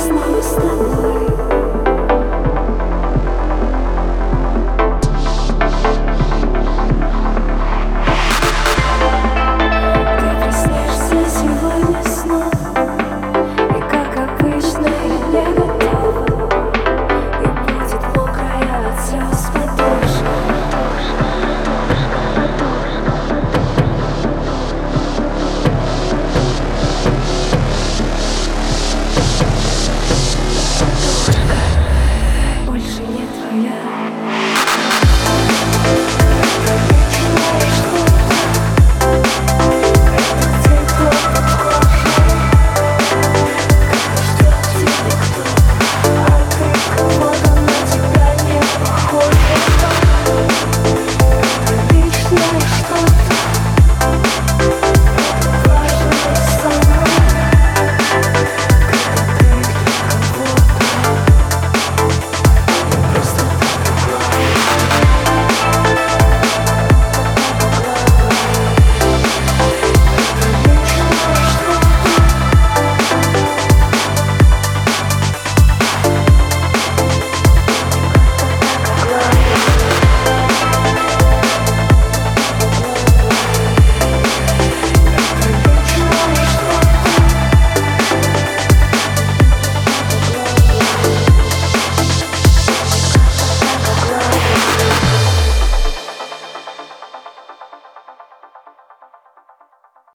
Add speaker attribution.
Speaker 1: Stop, stop, stop.